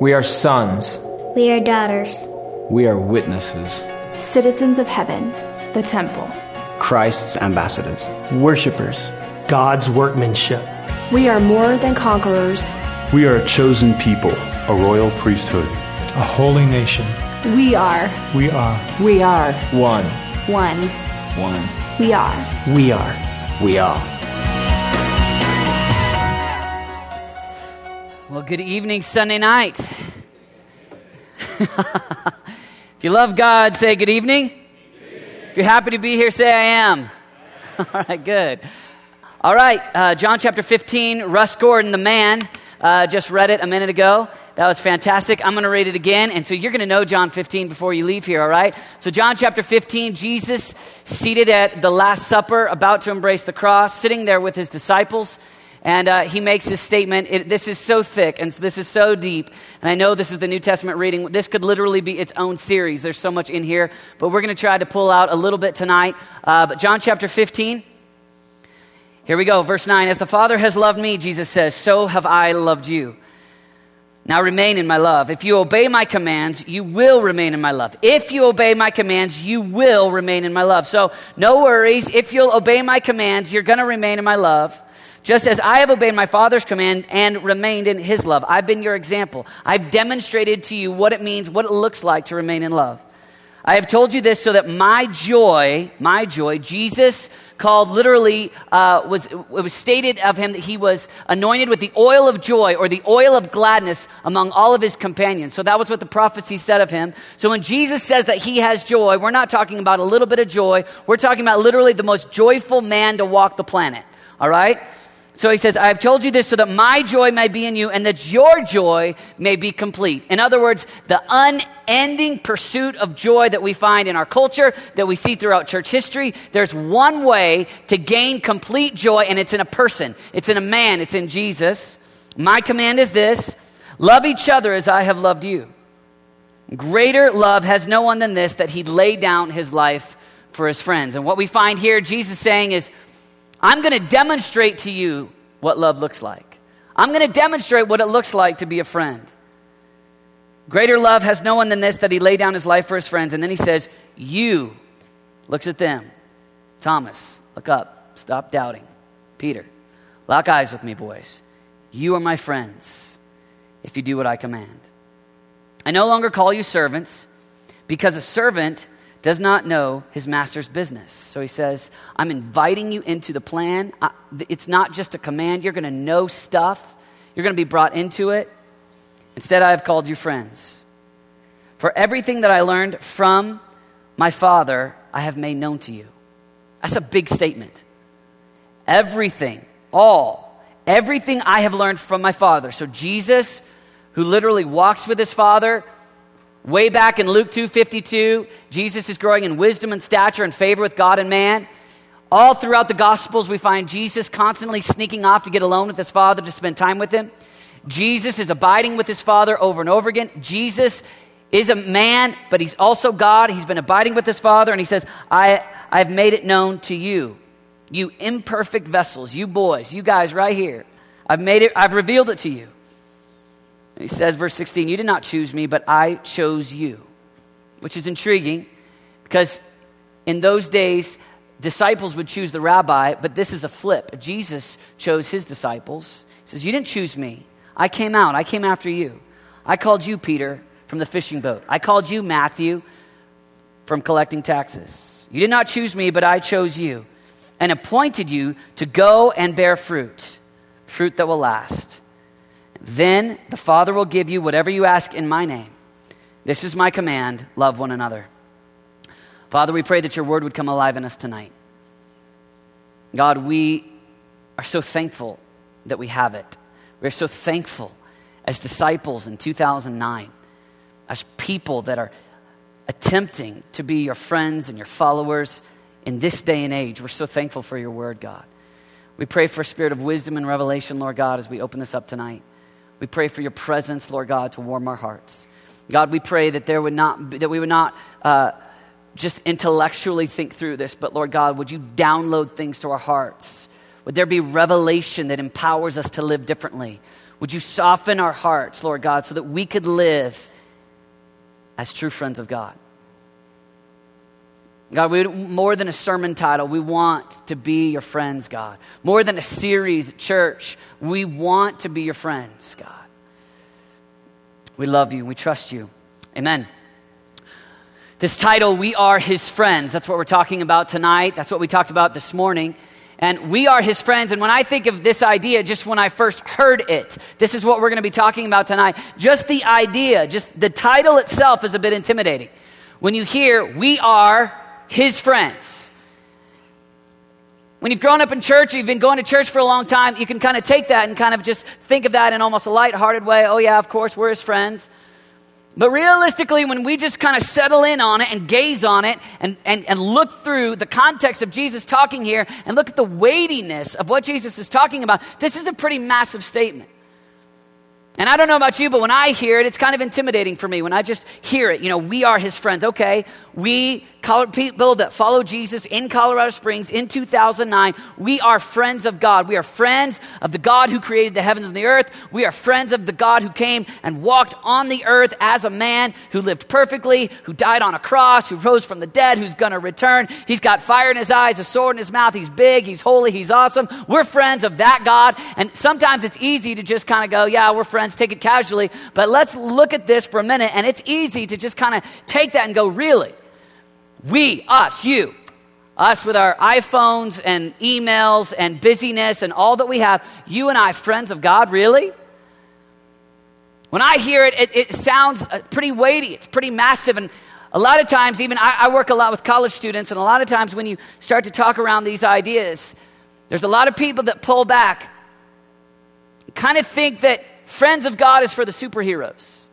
We are sons. We are daughters. We are witnesses. Citizens of heaven, the temple. Christ's ambassadors. Worshippers. God's workmanship. We are more than conquerors. We are a chosen people, a royal priesthood, a holy nation. We are. We are. We are. One. One. One. We are. We are. We are. Good evening, Sunday night. if you love God, say good evening. If you're happy to be here, say I am. All right, good. All right, uh, John chapter 15, Russ Gordon, the man, uh, just read it a minute ago. That was fantastic. I'm going to read it again. And so you're going to know John 15 before you leave here, all right? So, John chapter 15, Jesus seated at the Last Supper, about to embrace the cross, sitting there with his disciples. And uh, he makes his statement. It, this is so thick and this is so deep. And I know this is the New Testament reading. This could literally be its own series. There's so much in here. But we're going to try to pull out a little bit tonight. Uh, but John chapter 15. Here we go, verse 9. As the Father has loved me, Jesus says, so have I loved you. Now remain in my love. If you obey my commands, you will remain in my love. If you obey my commands, you will remain in my love. So no worries. If you'll obey my commands, you're going to remain in my love. Just as I have obeyed my Father's command and remained in his love. I've been your example. I've demonstrated to you what it means, what it looks like to remain in love. I have told you this so that my joy, my joy, Jesus called literally, uh, was, it was stated of him that he was anointed with the oil of joy or the oil of gladness among all of his companions. So that was what the prophecy said of him. So when Jesus says that he has joy, we're not talking about a little bit of joy. We're talking about literally the most joyful man to walk the planet. All right? So he says, I have told you this so that my joy may be in you and that your joy may be complete. In other words, the unending pursuit of joy that we find in our culture, that we see throughout church history, there's one way to gain complete joy, and it's in a person, it's in a man, it's in Jesus. My command is this love each other as I have loved you. Greater love has no one than this, that he laid down his life for his friends. And what we find here, Jesus saying is, I'm going to demonstrate to you what love looks like. I'm going to demonstrate what it looks like to be a friend. Greater love has no one than this that he lay down his life for his friends. And then he says, You, looks at them. Thomas, look up. Stop doubting. Peter, lock eyes with me, boys. You are my friends if you do what I command. I no longer call you servants because a servant does not know his master's business. So he says, I'm inviting you into the plan. It's not just a command. You're going to know stuff, you're going to be brought into it. Instead, I have called you friends. For everything that I learned from my Father, I have made known to you. That's a big statement. Everything, all, everything I have learned from my Father. So Jesus, who literally walks with his Father, Way back in Luke 2:52, Jesus is growing in wisdom and stature and favor with God and man. All throughout the Gospels, we find Jesus constantly sneaking off to get alone with his Father to spend time with him. Jesus is abiding with his Father over and over again. Jesus is a man, but he's also God. He's been abiding with his Father, and he says, I, I've made it known to you, you imperfect vessels, you boys, you guys right here. I've made it, I've revealed it to you. He says, verse 16, You did not choose me, but I chose you, which is intriguing because in those days, disciples would choose the rabbi, but this is a flip. Jesus chose his disciples. He says, You didn't choose me. I came out, I came after you. I called you, Peter, from the fishing boat. I called you, Matthew, from collecting taxes. You did not choose me, but I chose you and appointed you to go and bear fruit, fruit that will last. Then the Father will give you whatever you ask in my name. This is my command love one another. Father, we pray that your word would come alive in us tonight. God, we are so thankful that we have it. We're so thankful as disciples in 2009, as people that are attempting to be your friends and your followers in this day and age. We're so thankful for your word, God. We pray for a spirit of wisdom and revelation, Lord God, as we open this up tonight. We pray for your presence, Lord God, to warm our hearts. God, we pray that there would not that we would not uh, just intellectually think through this, but Lord God, would you download things to our hearts? Would there be revelation that empowers us to live differently? Would you soften our hearts, Lord God, so that we could live as true friends of God? God, we, more than a sermon title, we want to be your friends, God. More than a series at church, we want to be your friends, God. We love you. We trust you. Amen. This title, We Are His Friends, that's what we're talking about tonight. That's what we talked about this morning. And we are his friends. And when I think of this idea, just when I first heard it, this is what we're going to be talking about tonight. Just the idea, just the title itself is a bit intimidating. When you hear, we are his friends. When you've grown up in church, you've been going to church for a long time, you can kind of take that and kind of just think of that in almost a light-hearted way. Oh, yeah, of course, we're his friends. But realistically, when we just kind of settle in on it and gaze on it and, and, and look through the context of Jesus talking here and look at the weightiness of what Jesus is talking about, this is a pretty massive statement. And I don't know about you, but when I hear it, it's kind of intimidating for me when I just hear it. You know, we are his friends. Okay, we people that follow Jesus in Colorado Springs in 2009, we are friends of God. We are friends of the God who created the heavens and the earth. We are friends of the God who came and walked on the earth as a man who lived perfectly, who died on a cross, who rose from the dead, who's going to return. He's got fire in his eyes, a sword in his mouth. He's big, he's holy, he's awesome. We're friends of that God. And sometimes it's easy to just kind of go, yeah, we're friends, take it casually. But let's look at this for a minute. And it's easy to just kind of take that and go, really? We, us, you, us with our iPhones and emails and busyness and all that we have, you and I, friends of God, really? When I hear it, it, it sounds uh, pretty weighty, it's pretty massive. And a lot of times, even I, I work a lot with college students, and a lot of times when you start to talk around these ideas, there's a lot of people that pull back, kind of think that friends of God is for the superheroes,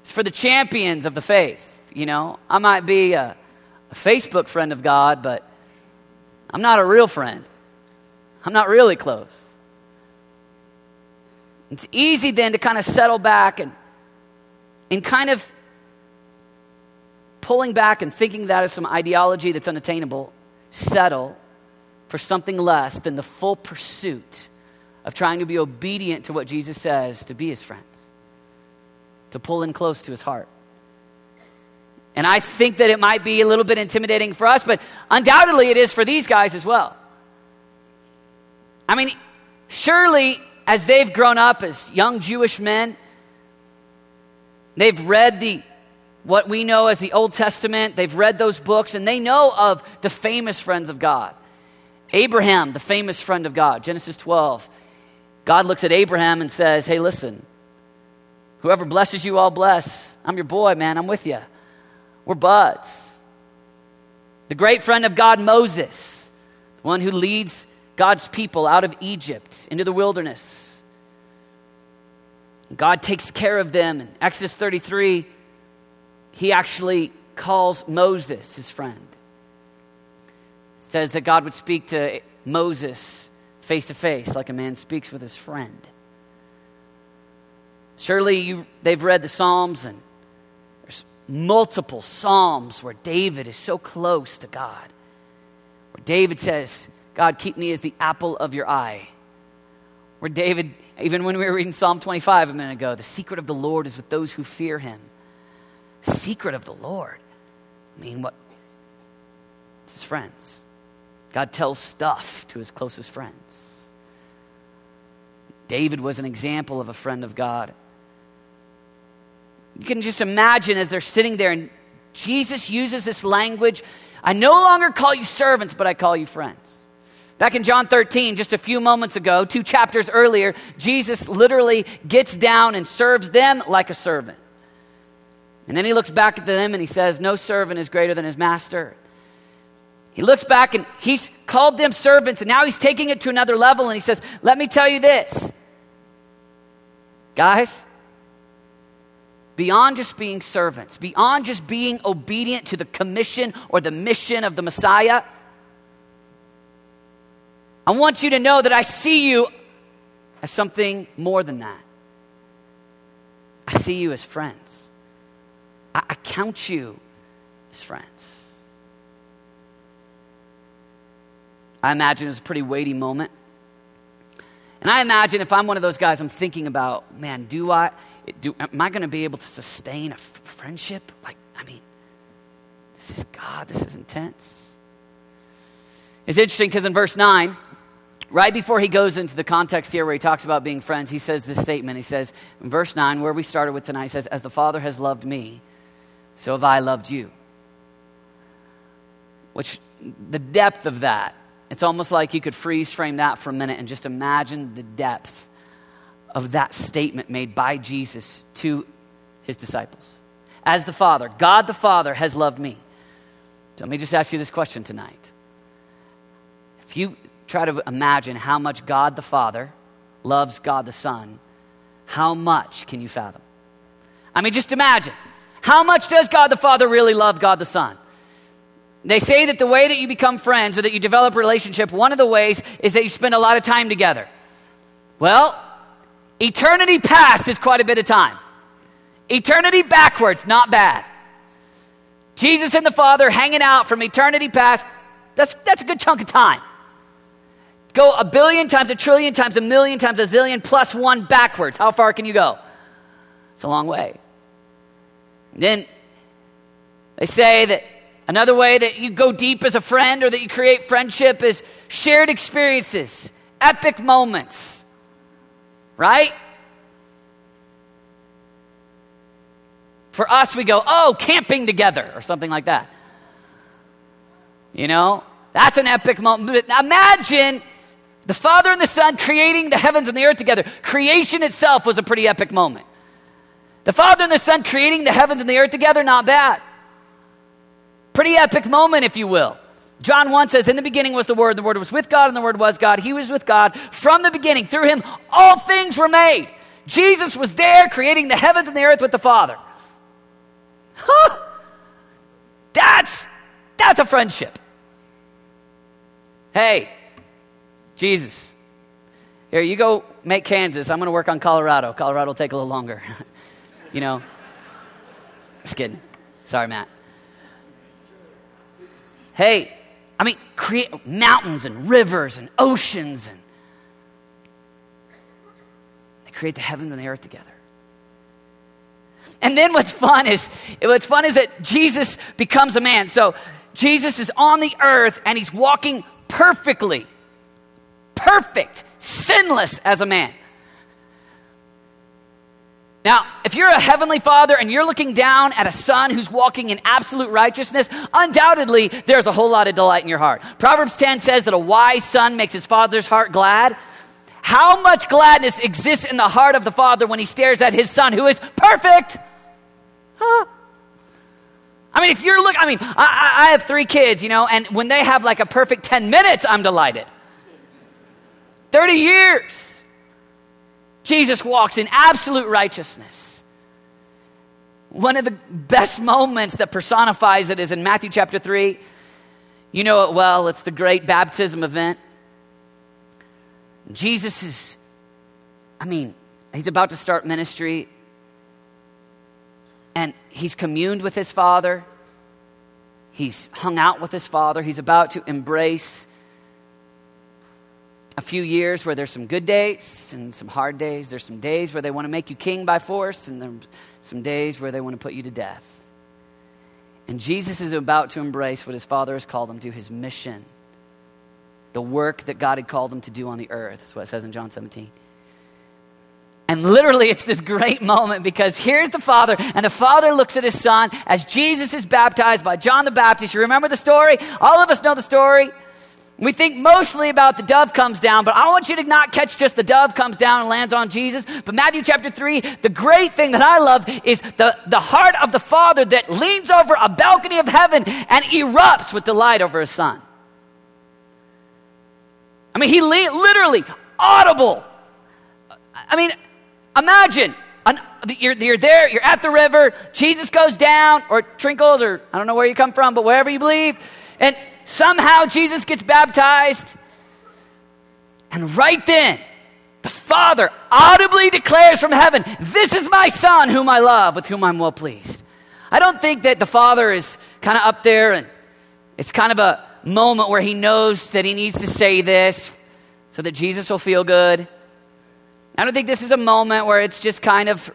it's for the champions of the faith. You know, I might be a a Facebook friend of God, but I'm not a real friend. I'm not really close. It's easy then to kind of settle back and, and kind of pulling back and thinking that is some ideology that's unattainable, settle for something less than the full pursuit of trying to be obedient to what Jesus says to be his friends, to pull in close to his heart. And I think that it might be a little bit intimidating for us, but undoubtedly it is for these guys as well. I mean, surely as they've grown up as young Jewish men, they've read the what we know as the Old Testament, they've read those books, and they know of the famous friends of God. Abraham, the famous friend of God, Genesis 12. God looks at Abraham and says, Hey, listen, whoever blesses you, I'll bless. I'm your boy, man. I'm with you. We're buds. The great friend of God, Moses, the one who leads God's people out of Egypt into the wilderness. God takes care of them. In Exodus 33, he actually calls Moses his friend. says that God would speak to Moses face to face like a man speaks with his friend. Surely you, they've read the Psalms and multiple Psalms where David is so close to God. Where David says, God, keep me as the apple of your eye. Where David, even when we were reading Psalm 25 a minute ago, the secret of the Lord is with those who fear him. Secret of the Lord. I mean, what? It's his friends. God tells stuff to his closest friends. David was an example of a friend of God. You can just imagine as they're sitting there and Jesus uses this language I no longer call you servants, but I call you friends. Back in John 13, just a few moments ago, two chapters earlier, Jesus literally gets down and serves them like a servant. And then he looks back at them and he says, No servant is greater than his master. He looks back and he's called them servants, and now he's taking it to another level and he says, Let me tell you this. Guys, beyond just being servants, beyond just being obedient to the commission or the mission of the Messiah, I want you to know that I see you as something more than that. I see you as friends. I, I count you as friends. I imagine it's a pretty weighty moment. And I imagine if I'm one of those guys, I'm thinking about, man, do I, do, am I going to be able to sustain a f- friendship? Like, I mean, this is God, this is intense. It's interesting because in verse 9, right before he goes into the context here where he talks about being friends, he says this statement. He says, in verse 9, where we started with tonight, he says, As the Father has loved me, so have I loved you. Which, the depth of that, it's almost like you could freeze frame that for a minute and just imagine the depth of that statement made by Jesus to his disciples. As the Father, God the Father has loved me. So let me just ask you this question tonight. If you try to imagine how much God the Father loves God the Son, how much can you fathom? I mean, just imagine. How much does God the Father really love God the Son? They say that the way that you become friends or that you develop a relationship, one of the ways is that you spend a lot of time together. Well, eternity past is quite a bit of time. Eternity backwards, not bad. Jesus and the Father hanging out from eternity past, that's, that's a good chunk of time. Go a billion times, a trillion times, a million times, a zillion plus one backwards. How far can you go? It's a long way. Then they say that another way that you go deep as a friend or that you create friendship is shared experiences, epic moments, right? For us, we go, oh, camping together or something like that. You know, that's an epic moment. Imagine the Father and the Son creating the heavens and the earth together. Creation itself was a pretty epic moment. The Father and the Son creating the heavens and the earth together, not bad. Pretty epic moment, if you will. John 1 says, In the beginning was the Word, the Word was with God, and the Word was God. He was with God from the beginning. Through him, all things were made. Jesus was there creating the heavens and the earth with the Father. Huh. That's, that's a friendship. Hey, Jesus, here, you go make Kansas. I'm going to work on Colorado. Colorado will take a little longer. you know? Just kidding. Sorry, Matt. Hey, I mean, create mountains and rivers and oceans and they create the heavens and the earth together. And then what's fun is what's fun is that Jesus becomes a man. So Jesus is on the earth and he's walking perfectly, perfect, sinless as a man. Now, if you're a heavenly father and you're looking down at a son who's walking in absolute righteousness, undoubtedly there's a whole lot of delight in your heart. Proverbs 10 says that a wise son makes his father's heart glad. How much gladness exists in the heart of the father when he stares at his son who is perfect? Huh? I mean, if you're looking, I mean, I, I have three kids, you know, and when they have like a perfect 10 minutes, I'm delighted. 30 years. Jesus walks in absolute righteousness. One of the best moments that personifies it is in Matthew chapter 3. You know it well, it's the great baptism event. Jesus is, I mean, he's about to start ministry, and he's communed with his Father. He's hung out with his Father. He's about to embrace a few years where there's some good days and some hard days. There's some days where they want to make you king by force, and there's some days where they want to put you to death. And Jesus is about to embrace what his Father has called him to his mission, the work that God had called him to do on the earth. That's what it says in John 17. And literally, it's this great moment because here's the Father, and the Father looks at his Son as Jesus is baptized by John the Baptist. You remember the story? All of us know the story. We think mostly about the dove comes down, but I want you to not catch just the dove comes down and lands on Jesus. But Matthew chapter 3, the great thing that I love is the, the heart of the Father that leans over a balcony of heaven and erupts with delight over his Son. I mean, he le- literally, audible. I mean, imagine an, you're, you're there, you're at the river, Jesus goes down, or trinkles, or I don't know where you come from, but wherever you believe, and Somehow Jesus gets baptized. And right then, the Father audibly declares from heaven, This is my Son whom I love, with whom I'm well pleased. I don't think that the Father is kind of up there and it's kind of a moment where he knows that he needs to say this so that Jesus will feel good. I don't think this is a moment where it's just kind of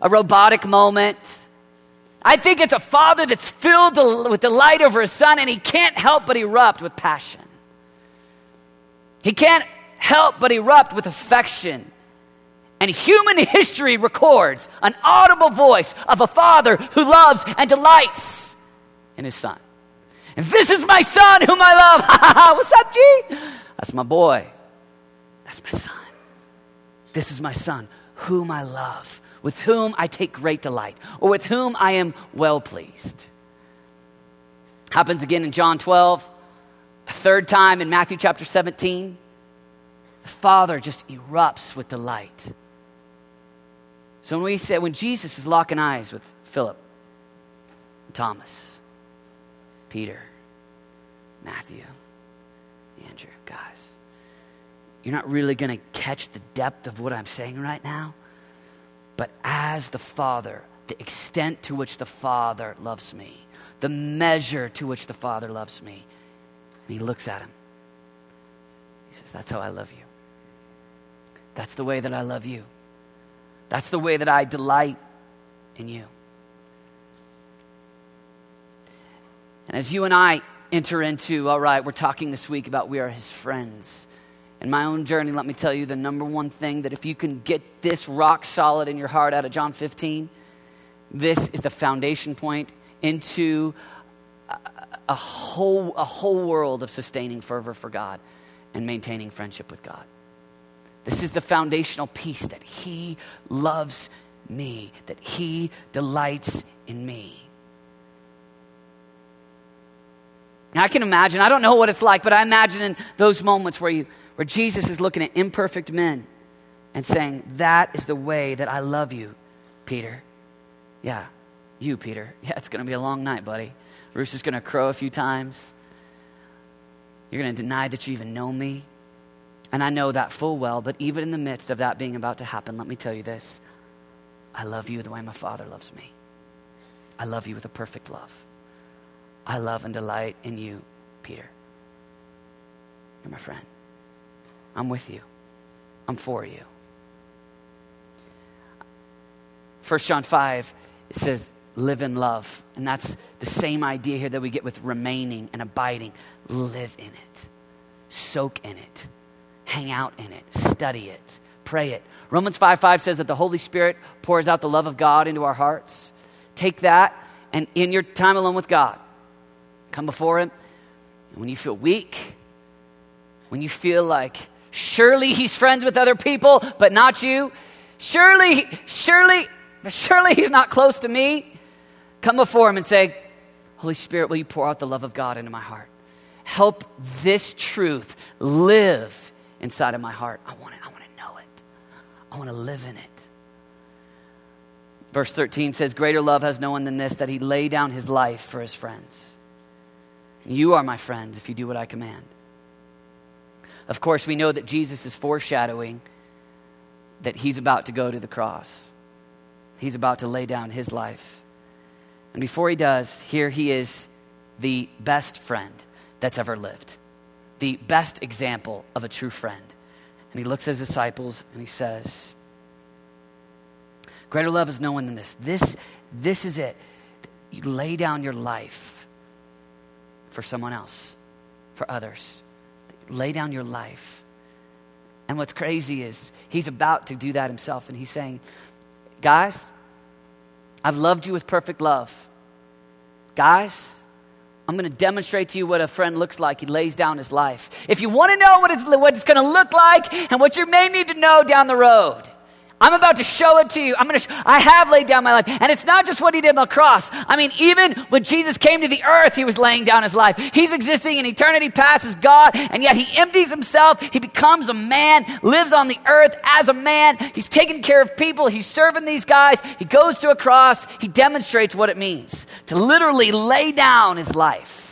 a robotic moment. I think it's a father that's filled with delight over his son and he can't help but erupt with passion. He can't help but erupt with affection. And human history records an audible voice of a father who loves and delights in his son. And this is my son whom I love. What's up, G? That's my boy. That's my son. This is my son whom I love, with whom I take great delight, or with whom I am well pleased. Happens again in John 12, a third time in Matthew chapter 17. The Father just erupts with delight. So when we say, when Jesus is locking eyes with Philip, Thomas, Peter, Matthew, Andrew, guys, you're not really going to catch the depth of what I'm saying right now. But as the Father, the extent to which the Father loves me, the measure to which the Father loves me, and he looks at him. He says, That's how I love you. That's the way that I love you. That's the way that I delight in you. And as you and I enter into, all right, we're talking this week about we are his friends. In my own journey, let me tell you the number one thing that if you can get this rock solid in your heart out of John 15, this is the foundation point into a, a whole, a whole world of sustaining fervor for God and maintaining friendship with God. This is the foundational piece that He loves me, that He delights in me. I can imagine, I don't know what it's like, but I imagine in those moments where, you, where Jesus is looking at imperfect men and saying, That is the way that I love you, Peter. Yeah, you, Peter. Yeah, it's going to be a long night, buddy. Bruce is going to crow a few times. You're going to deny that you even know me. And I know that full well, but even in the midst of that being about to happen, let me tell you this I love you the way my Father loves me. I love you with a perfect love. I love and delight in you, Peter. You're my friend. I'm with you, I'm for you. 1 John 5, it says, live in love. And that's the same idea here that we get with remaining and abiding. Live in it, soak in it hang out in it, study it, pray it. Romans 5 5 says that the Holy Spirit pours out the love of God into our hearts. Take that and in your time alone with God, come before Him. And when you feel weak, when you feel like surely He's friends with other people, but not you, surely, surely, surely He's not close to me, come before Him and say, Holy Spirit, will you pour out the love of God into my heart? Help this truth live inside of my heart. I want it. I want to know it. I want to live in it. Verse 13 says, Greater love has no one than this, that he lay down his life for his friends. You are my friends if you do what I command. Of course, we know that Jesus is foreshadowing that he's about to go to the cross. He's about to lay down his life. And before he does, here he is, the best friend that's ever lived the best example of a true friend. And he looks at his disciples and he says, Greater love is no one than this. This, this is it. You lay down your life for someone else, for others. Lay down your life. And what's crazy is he's about to do that himself, and he's saying, Guys, I've loved you with perfect love. Guys, I'm going to demonstrate to you what a friend looks like. He lays down his life. If you want to know what it's, what it's going to look like and what you may need to know down the road, I'm about to show it to you. I'm going to, I have laid down my life. And it's not just what he did on the cross. I mean, even when Jesus came to the earth, he was laying down his life. He's existing in eternity past as God, and yet he empties himself. He becomes a man, lives on the earth as a man. He's taking care of people. He's serving these guys. He goes to a cross. He demonstrates what it means to literally lay down his life.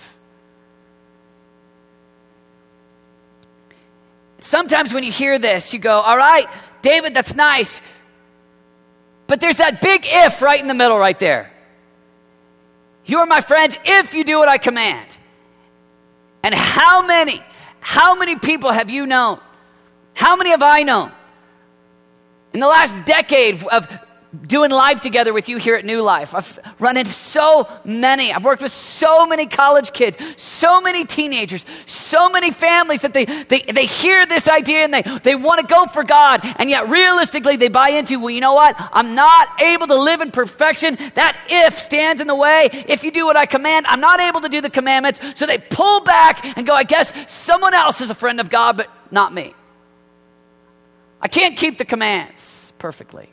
Sometimes when you hear this, you go, all right, David, that's nice. But there's that big if right in the middle, right there. You are my friends if you do what I command. And how many, how many people have you known? How many have I known In the last decade of doing life together with you here at New Life. I've run into so many. I've worked with so many college kids, so many teenagers, so many families that they, they, they hear this idea and they, they want to go for God. And yet realistically, they buy into, well, you know what? I'm not able to live in perfection. That if stands in the way. If you do what I command, I'm not able to do the commandments. So they pull back and go, I guess someone else is a friend of God, but not me. I can't keep the commands perfectly.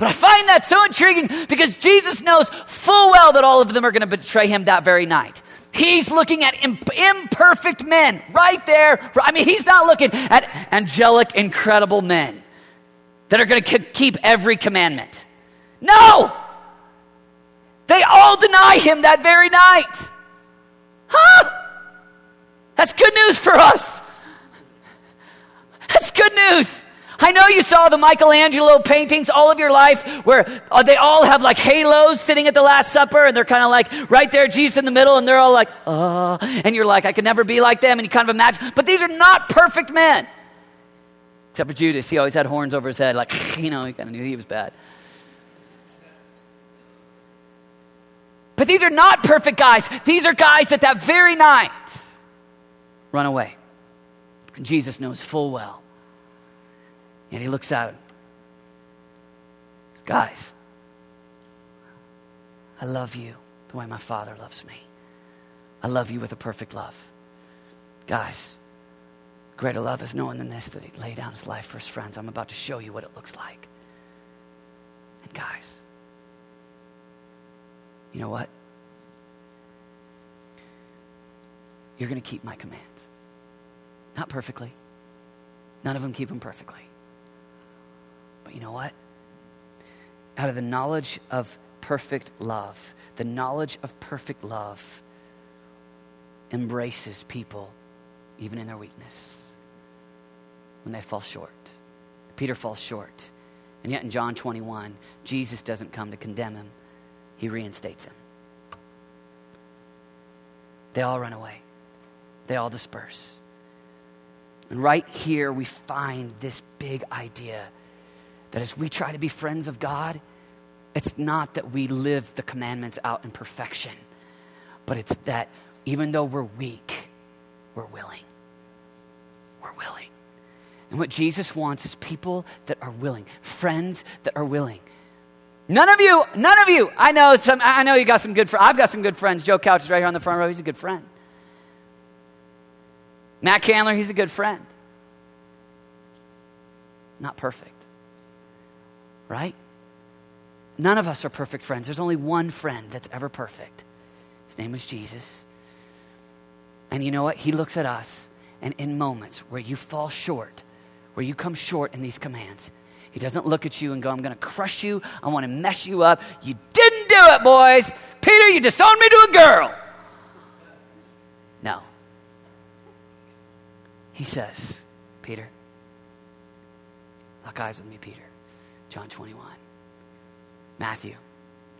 But I find that so intriguing because Jesus knows full well that all of them are going to betray him that very night. He's looking at imperfect men right there. I mean, he's not looking at angelic, incredible men that are going to keep every commandment. No! They all deny him that very night. Huh? That's good news for us. That's good news. I know you saw the Michelangelo paintings all of your life where uh, they all have like halos sitting at the Last Supper and they're kind of like right there, Jesus in the middle, and they're all like, uh, and you're like, I could never be like them. And you kind of imagine, but these are not perfect men. Except for Judas, he always had horns over his head, like, you know, he kind of knew he was bad. But these are not perfect guys. These are guys that that very night run away. And Jesus knows full well and he looks at him. Guys, I love you the way my father loves me. I love you with a perfect love. Guys, greater love is knowing than this that he laid down his life for his friends. I'm about to show you what it looks like. And guys, you know what? You're going to keep my commands. Not perfectly. None of them keep them perfectly. But you know what? Out of the knowledge of perfect love, the knowledge of perfect love embraces people even in their weakness when they fall short. Peter falls short. And yet in John 21, Jesus doesn't come to condemn him, he reinstates him. They all run away, they all disperse. And right here, we find this big idea that as we try to be friends of God, it's not that we live the commandments out in perfection, but it's that even though we're weak, we're willing. We're willing. And what Jesus wants is people that are willing, friends that are willing. None of you, none of you. I know some. I know you got some good. friends. I've got some good friends. Joe Couch is right here on the front row. He's a good friend. Matt Candler, he's a good friend. Not perfect right? None of us are perfect friends. There's only one friend that's ever perfect. His name is Jesus. And you know what? He looks at us, and in moments where you fall short, where you come short in these commands, he doesn't look at you and go, I'm going to crush you. I want to mess you up. You didn't do it, boys. Peter, you disowned me to a girl. No. He says, Peter, lock eyes with me, Peter. John 21. Matthew,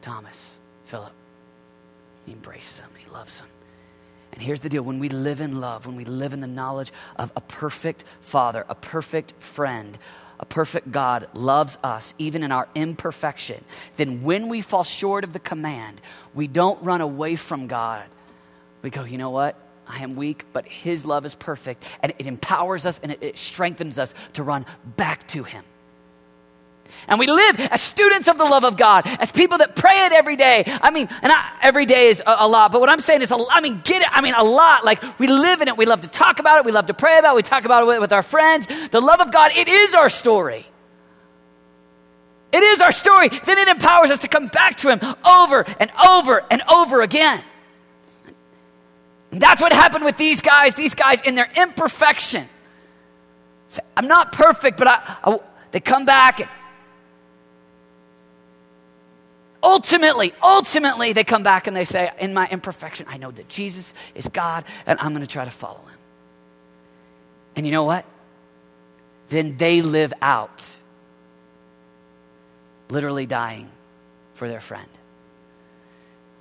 Thomas, Philip. He embraces them, he loves them. And here's the deal when we live in love, when we live in the knowledge of a perfect Father, a perfect friend, a perfect God loves us even in our imperfection, then when we fall short of the command, we don't run away from God. We go, you know what? I am weak, but His love is perfect, and it empowers us and it, strengthens us to run back to Him. And we live as students of the love of God, as people that pray it every day. I mean, and I, every day is a, a, lot, but what I'm saying is, a, I mean, get it, I mean, a lot. Like, we live in it. We love to talk about it. We love to pray about it. We talk about it with our friends. The love of God, it is our story. It is our story. Then it empowers us to come back to Him over and over and over again. And that's what happened with these guys, these guys in their imperfection. I'm not perfect, but I, I, they come back and Ultimately, ultimately, they come back and they say, In my imperfection, I know that Jesus is God and I'm going to try to follow him. And you know what? Then they live out, literally dying for their friend.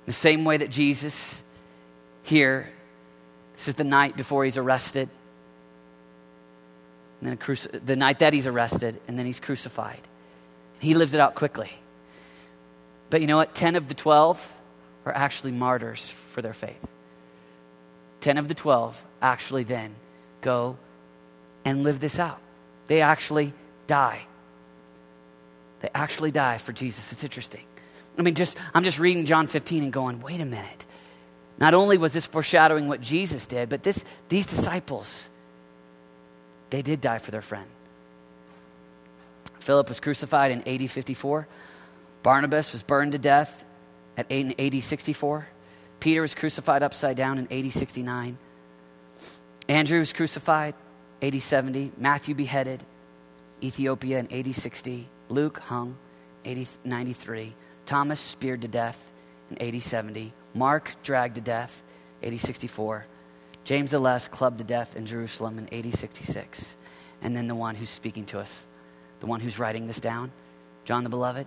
The same way that Jesus here, this is the night before he's arrested. and then cruci- the night that he's arrested, and then he's crucified. He lives it out quickly. But you know what? 10 of the 12 are actually martyrs for their faith. 10 of the 12 actually then go and live this out. They actually die. They actually die for Jesus. It's interesting. I mean, just I'm just reading John 15 and going, wait a minute. Not only was this foreshadowing what Jesus did, but this, these disciples, they did die for their friend. Philip was crucified in AD 54. Barnabas was burned to death at AD 64. Peter was crucified upside down in AD 69. Andrew was crucified, AD 70. Matthew beheaded, Ethiopia in AD 60. Luke hung, AD 93. Thomas speared to death in AD 70. Mark dragged to death, AD 64. James the Less clubbed to death in Jerusalem in AD 66. And then the one who's speaking to us, the one who's writing this down, John the Beloved,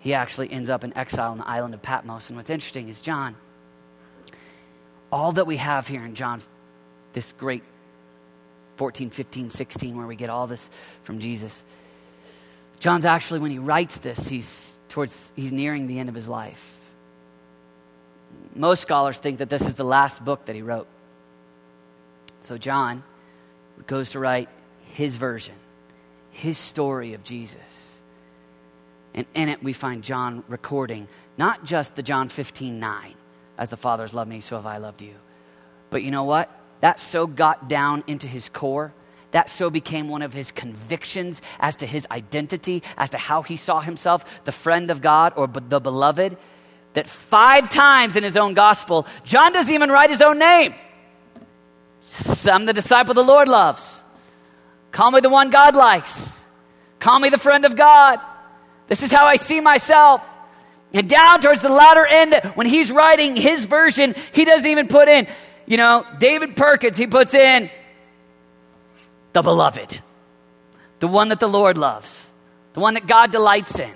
he actually ends up in exile on the island of Patmos. And what's interesting is John, all that we have here in John, this great 14, 15, 16, where we get all this from Jesus. John's actually, when he writes this, he's towards he's nearing the end of his life. Most scholars think that this is the last book that he wrote. So John goes to write his version, his story of Jesus. And in it, we find John recording not just the John 15 9, as the Father's loved me, so have I loved you. But you know what? That so got down into his core. That so became one of his convictions as to his identity, as to how he saw himself, the friend of God or the beloved, that five times in his own gospel, John doesn't even write his own name. I'm the disciple the Lord loves. Call me the one God likes. Call me the friend of God. This is how I see myself. And down towards the latter end, when he's writing his version, he doesn't even put in, you know, David Perkins, he puts in the beloved, the one that the Lord loves, the one that God delights in.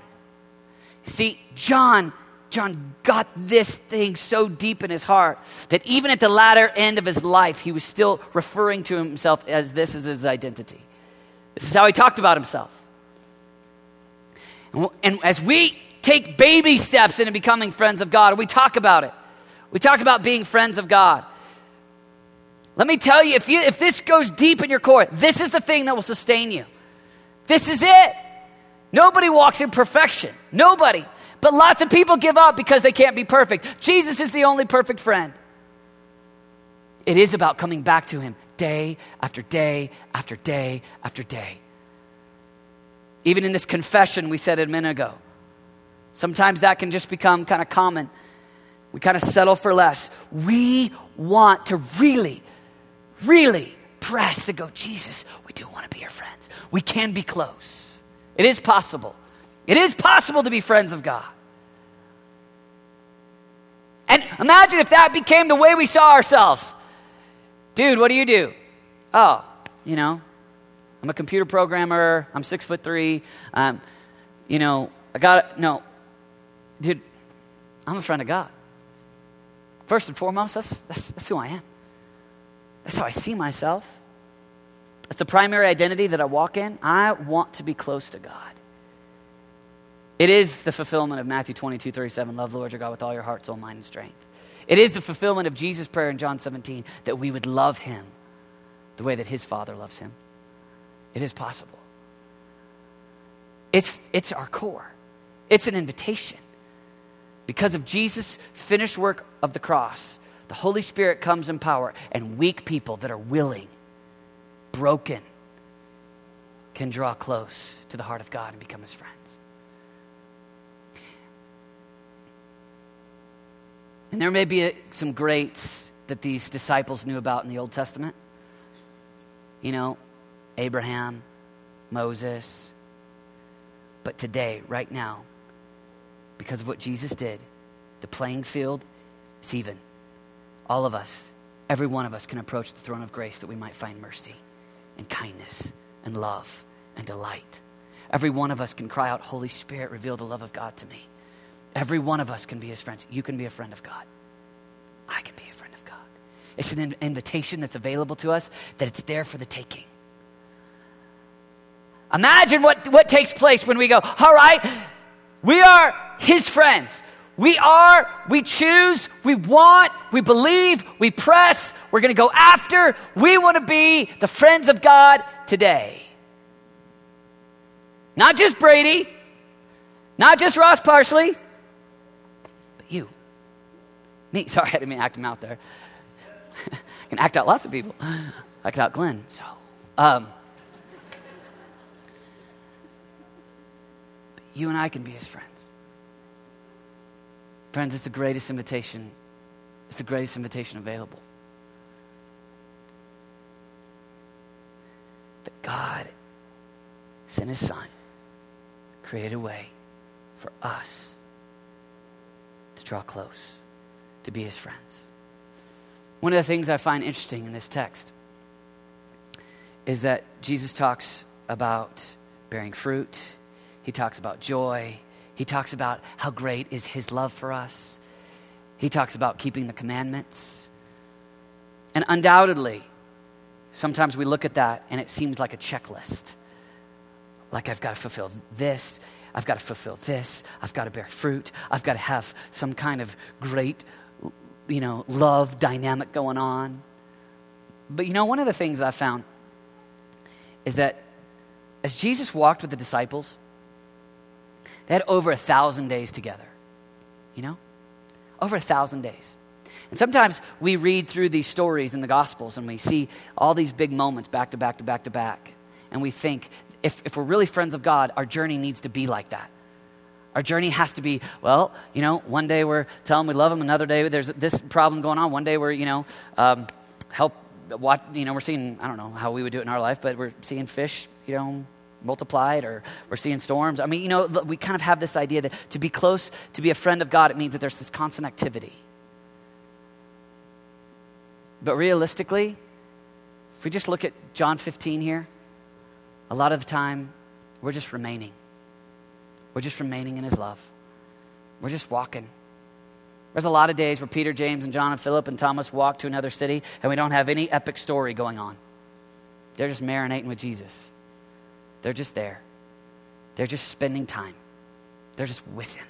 See, John, John got this thing so deep in his heart that even at the latter end of his life, he was still referring to himself as this as his identity. This is how he talked about himself. And as we take baby steps into becoming friends of God, we talk about it. We talk about being friends of God. Let me tell you if, you, if this goes deep in your core, this is the thing that will sustain you. This is it. Nobody walks in perfection. Nobody. But lots of people give up because they can't be perfect. Jesus is the only perfect friend. It is about coming back to Him day after day after day after day. Even in this confession we said a minute ago, sometimes that can just become kind of common. We kind of settle for less. We want to really, really press to go, Jesus, we do want to be your friends. We can be close. It is possible. It is possible to be friends of God. And imagine if that became the way we saw ourselves. Dude, what do you do? Oh, you know, I'm a computer programmer. I'm six foot three. Um, you know, I got no, dude. I'm a friend of God. First and foremost, that's, that's, that's who I am. That's how I see myself. That's the primary identity that I walk in. I want to be close to God. It is the fulfillment of Matthew 22, 37. Love the Lord your God with all your heart, soul, mind, and strength. It is the fulfillment of Jesus' prayer in John 17 that we would love him the way that his Father loves him. It is possible. It's, it's our core, it's an invitation. Because of Jesus' finished work of the cross, the Holy Spirit comes in power, and weak people that are willing, broken, can draw close to the heart of God and become his friends. And there may be a, some greats that these disciples knew about in the Old Testament. You know, Abraham, Moses. But today, right now, because of what Jesus did, the playing field is even. All of us, every one of us, can approach the throne of grace that we might find mercy and kindness and love and delight. Every one of us can cry out, Holy Spirit, reveal the love of God to me. Every one of us can be his friends. You can be a friend of God. I can be a friend of God. It's an invitation that's available to us, that it's there for the taking. Imagine what, what takes place when we go, all right, we are his friends. We are, we choose, we want, we believe, we press, we're going to go after. We want to be the friends of God today. Not just Brady, not just Ross Parsley, but you. Me. Sorry, I didn't mean to act him out there. I can act out lots of people. I Act out Glenn. So, um, you and I can be his friends. Friends, it's the greatest invitation. It's the greatest invitation available. That God sent his son, created a way for us to draw close, to be his friends. One of the things I find interesting in this text is that Jesus talks about bearing fruit, he talks about joy, he talks about how great is his love for us. He talks about keeping the commandments. And undoubtedly, sometimes we look at that and it seems like a checklist. Like I've got to fulfill this, I've got to fulfill this, I've got to bear fruit, I've got to have some kind of great, you know, love dynamic going on. But you know, one of the things I found is that as Jesus walked with the disciples, they had over a thousand days together. You know? Over a thousand days. And sometimes we read through these stories in the Gospels and we see all these big moments back to back to back to back. And we think, if, if we're really friends of God, our journey needs to be like that. Our journey has to be, well, you know, one day we're telling we love them, another day there's this problem going on, one day we're, you know, um, help, what, you know, we're seeing, I don't know how we would do it in our life, but we're seeing fish, you know, multiplied or we're seeing storms. I mean, you know, we kind of have this idea that to be close, to be a friend of God, it means that there's this constant activity. But realistically, if we just look at John 15 here, a lot of the time we're just remaining. We're just remaining in his love. We're just walking. There's a lot of days where Peter, James, and John, and Philip, and Thomas walk to another city and we don't have any epic story going on. They're just marinating with Jesus. They're just there. They're just spending time. They're just with Him.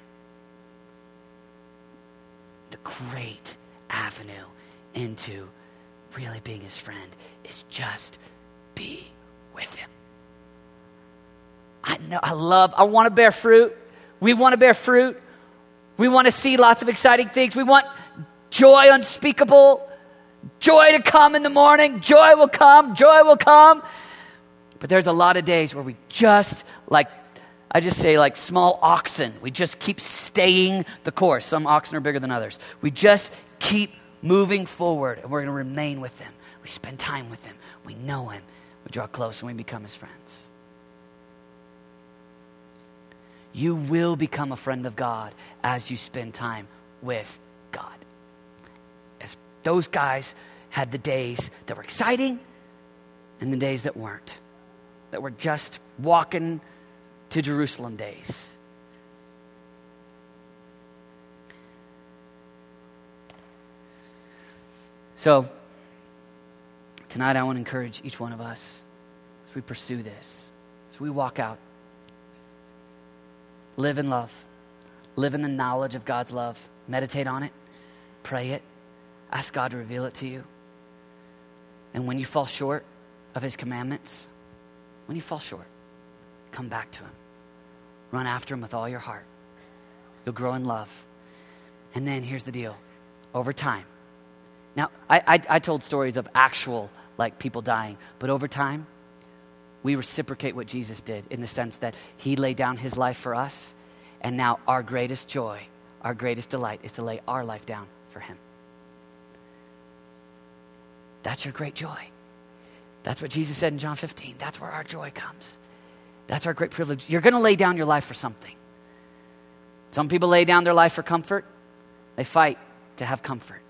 The great avenue into really being His friend is just be with Him. I know, I love, I want to bear fruit. We want to bear fruit. We want to see lots of exciting things. We want joy unspeakable, joy to come in the morning. Joy will come, joy will come. But there's a lot of days where we just, like, I just say, like small oxen, we just keep staying the course. Some oxen are bigger than others. We just keep moving forward, and we're going to remain with Him. We spend time with Him. We know Him. We draw close, and we become His friends. You will become a friend of God as you spend time with God. As those guys had the days that were exciting and the days that weren't that were just walking to Jerusalem days. So, tonight I want to encourage each one of us as we pursue this, as we walk out. Live in love, live in the knowledge of God's love, meditate on it, pray it, ask God to reveal it to you. And when you fall short of His commandments, when you fall short, come back to Him. Run after Him with all your heart. You'll grow in love. And then here's the deal over time. Now, I, I, I told stories of actual, like people dying, but over time, we reciprocate what Jesus did in the sense that He laid down His life for us, and now our greatest joy, our greatest delight is to lay our life down for Him. That's your great joy. That's what Jesus said in John 15. That's where our joy comes. That's our great privilege. You're going to lay down your life for something. Some people lay down their life for comfort, they fight to have comfort.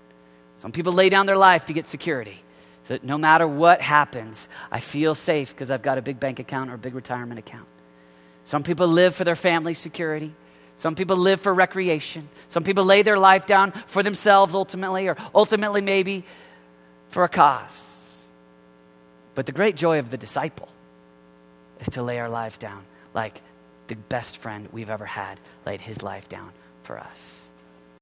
Some people lay down their life to get security. So that no matter what happens, I feel safe because I've got a big bank account or a big retirement account. Some people live for their family security. Some people live for recreation. Some people lay their life down for themselves ultimately, or ultimately maybe for a cause. But the great joy of the disciple is to lay our lives down like the best friend we've ever had laid his life down for us.